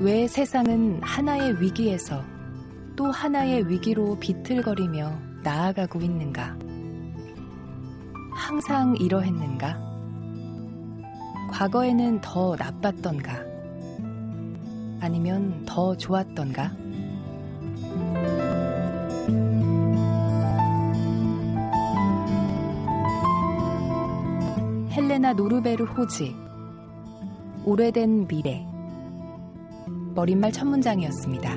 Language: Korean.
왜 세상은 하나의 위기에서 또 하나의 위기로 비틀거리며 나아가고 있는가? 항상 이러했는가? 과거에는 더 나빴던가? 아니면 더 좋았던가? 헬레나 노르베르 호지 오래된 미래 머릿말 첫 문장이었습니다.